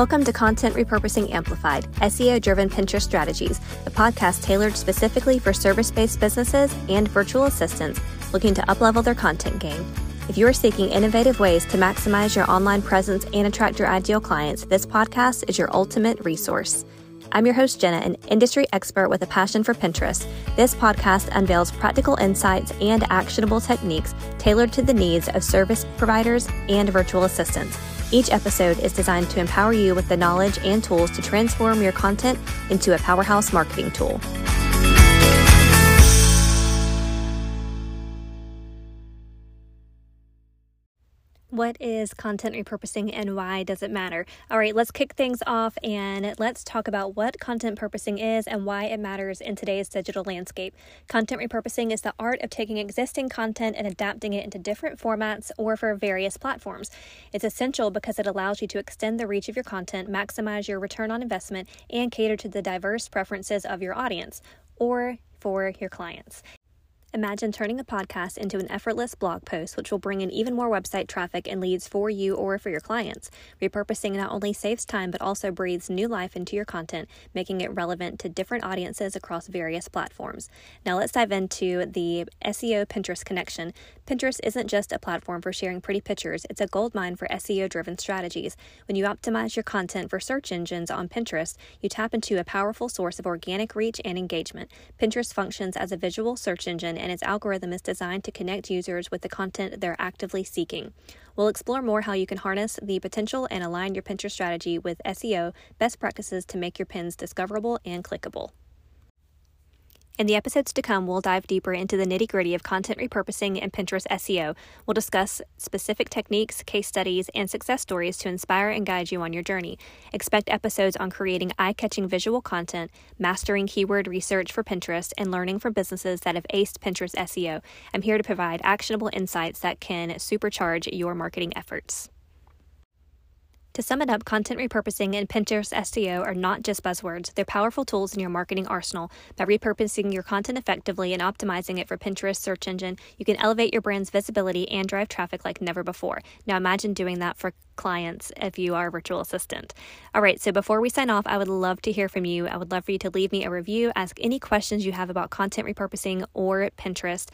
Welcome to Content Repurposing Amplified, SEO driven Pinterest strategies, a podcast tailored specifically for service based businesses and virtual assistants looking to uplevel their content game. If you are seeking innovative ways to maximize your online presence and attract your ideal clients, this podcast is your ultimate resource. I'm your host, Jenna, an industry expert with a passion for Pinterest. This podcast unveils practical insights and actionable techniques tailored to the needs of service providers and virtual assistants. Each episode is designed to empower you with the knowledge and tools to transform your content into a powerhouse marketing tool. What is content repurposing and why does it matter? All right, let's kick things off and let's talk about what content purposing is and why it matters in today's digital landscape. Content repurposing is the art of taking existing content and adapting it into different formats or for various platforms. It's essential because it allows you to extend the reach of your content, maximize your return on investment, and cater to the diverse preferences of your audience or for your clients. Imagine turning a podcast into an effortless blog post, which will bring in even more website traffic and leads for you or for your clients. Repurposing not only saves time, but also breathes new life into your content, making it relevant to different audiences across various platforms. Now, let's dive into the SEO Pinterest connection. Pinterest isn't just a platform for sharing pretty pictures, it's a goldmine for SEO driven strategies. When you optimize your content for search engines on Pinterest, you tap into a powerful source of organic reach and engagement. Pinterest functions as a visual search engine and its algorithm is designed to connect users with the content they're actively seeking. We'll explore more how you can harness the potential and align your Pinterest strategy with SEO best practices to make your pins discoverable and clickable. In the episodes to come, we'll dive deeper into the nitty gritty of content repurposing and Pinterest SEO. We'll discuss specific techniques, case studies, and success stories to inspire and guide you on your journey. Expect episodes on creating eye catching visual content, mastering keyword research for Pinterest, and learning from businesses that have aced Pinterest SEO. I'm here to provide actionable insights that can supercharge your marketing efforts. To sum it up, content repurposing and Pinterest SEO are not just buzzwords, they're powerful tools in your marketing arsenal. By repurposing your content effectively and optimizing it for Pinterest search engine, you can elevate your brand's visibility and drive traffic like never before. Now imagine doing that for clients if you are a virtual assistant. All right, so before we sign off, I would love to hear from you. I would love for you to leave me a review, ask any questions you have about content repurposing or Pinterest.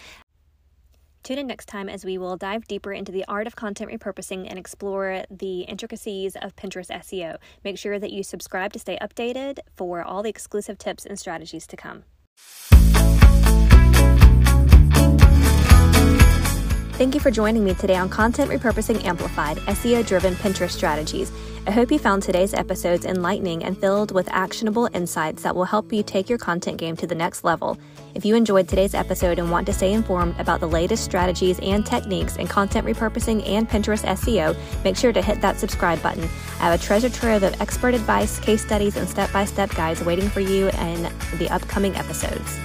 Tune in next time as we will dive deeper into the art of content repurposing and explore the intricacies of Pinterest SEO. Make sure that you subscribe to stay updated for all the exclusive tips and strategies to come. Thank you for joining me today on Content Repurposing Amplified SEO driven Pinterest strategies. I hope you found today's episodes enlightening and filled with actionable insights that will help you take your content game to the next level. If you enjoyed today's episode and want to stay informed about the latest strategies and techniques in content repurposing and Pinterest SEO, make sure to hit that subscribe button. I have a treasure trove of expert advice, case studies, and step by step guides waiting for you in the upcoming episodes.